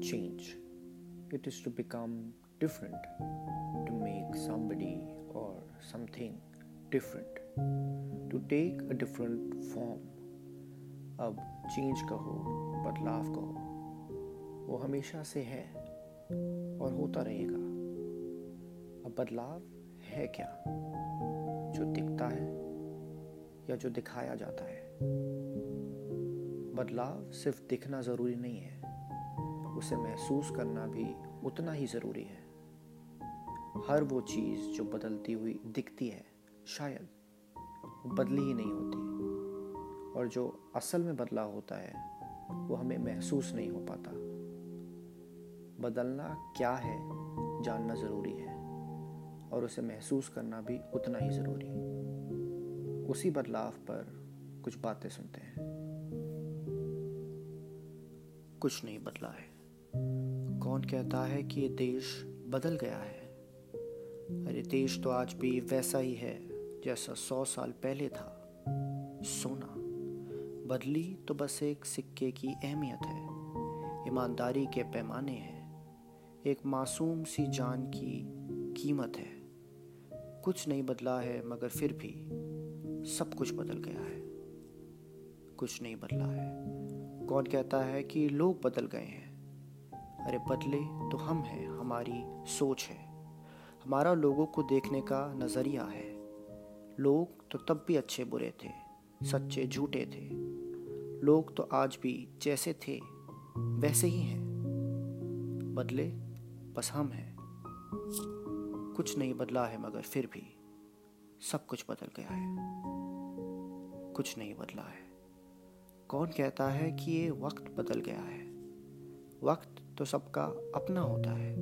change, it is to become different, to make somebody or something different, to take a different form. अब change कहो बदलाव कहो वो हमेशा से है और होता रहेगा अब बदलाव है क्या जो दिखता है या जो दिखाया जाता है बदलाव सिर्फ़ दिखना ज़रूरी नहीं है उसे महसूस करना भी उतना ही ज़रूरी है। हर वो चीज़ जो बदलती हुई दिखती है, शायद बदली ही नहीं होती। और जो असल में बदलाव होता है, वो हमें महसूस नहीं हो पाता। बदलना क्या है, जानना ज़रूरी है, और उसे महसूस करना भी उतना ही ज़रूरी। उसी बदलाव पर कुछ बातें सुनते हैं। कुछ नहीं बदला है। कौन कहता है कि ये देश बदल गया है? अरे देश तो आज भी वैसा ही है, जैसा सौ साल पहले था। सोना, बदली तो बस एक सिक्के की अहमियत है। ईमानदारी के पैमाने हैं। एक मासूम सी जान की कीमत है। कुछ नहीं बदला है, मगर फिर भी सब कुछ बदल गया है। कुछ नहीं बदला है। कौन कहता है कि लोग बदल गए हैं? अरे बदले तो हम हैं, हमारी सोच है। हमारा लोगों को देखने का नज़रिया है। लोग तो तब भी अच्छे बुरे थे, सच्चे झूठे थे। लोग तो आज भी जैसे थे, वैसे ही हैं। बदले बस हम हैं। कुछ नहीं बदला है मगर फिर भी सब कुछ बदल गया है। कुछ नहीं बदला है। कौन कहता है कि ये वक्त बदल गया है? वक्त तो सबका अपना होता है।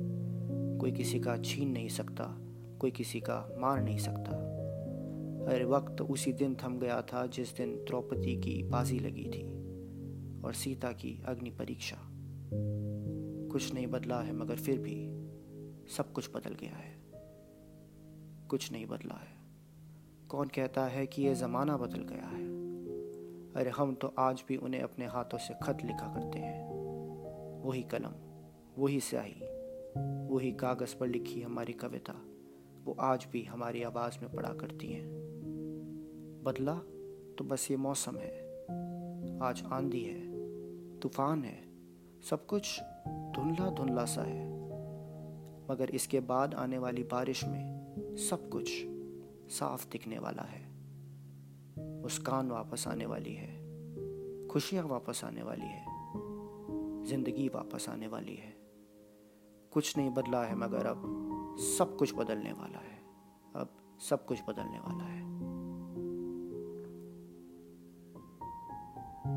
कोई किसी का छीन नहीं सकता, कोई किसी का मार नहीं सकता। अरे वक्त उसी दिन थम गया था जिस दिन द्रौपदी की बाजी लगी थी और सीता की अग्नि परीक्षा। कुछ नहीं बदला है, मगर फिर भी सब कुछ बदल गया है। कुछ नहीं बदला है। कौन कहता है कि यह ज़माना बदल गया है? अरे हम तो आज भी उन्हें अपने हाथों से खत लिखा करते हैं। वही कलम। वही स्याही, वही कागज़ पर लिखी हमारी कविता, वो आज भी हमारी आवाज़ में पड़ा करती हैं। बदला तो बस ये मौसम है, आज आंधी है, तूफ़ान है, सब कुछ धुंधला धुंधला सा है। मगर इसके बाद आने वाली बारिश में सब कुछ साफ़ दिखने वाला है। मुस्कान वापस आने वाली है, खुशियाँ वापस आने वाली है, ज़िंदगी वापस आने वाली है। कुछ नहीं बदला है, मगर अब सब कुछ बदलने वाला है। अब सब कुछ बदलने वाला है।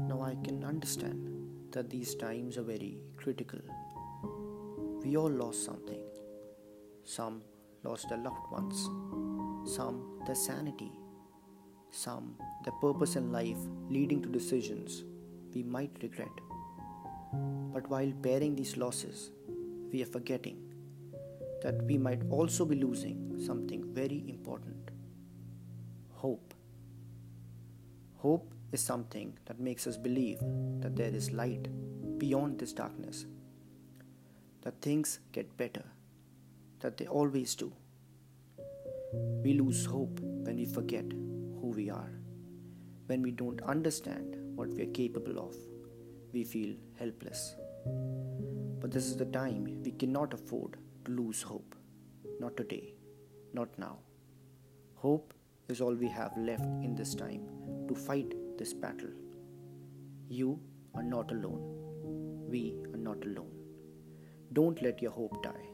No I can understand that these times a very critical we all loss something some loss the left once some the sanity some the purpose in life leading to decisions we might regret but while bearing these losses we are forgetting that we might also be losing something very important hope. Hope is something that makes us believe that there is light beyond this darkness, that things get better, that they always do. We lose hope when we forget who we are, when we don't understand what we are capable of. We feel helpless. But this is the time we cannot afford to lose hope. Not today, not now. Hope is all we have left in this time to fight this battle. You are not alone. We are not alone. Don't let your hope die.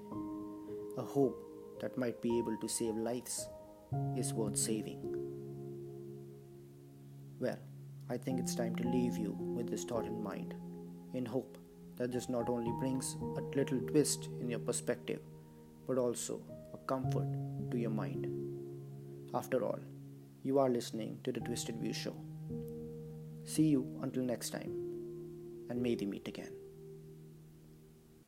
A hope that might be able to save lives is worth saving. Well, I think it's time to leave you with this thought in mind, in hope that this not only brings a little twist in your perspective, but also a comfort to your mind. After all, you are listening to the Twisted View Show. See you until next time, and may we meet again.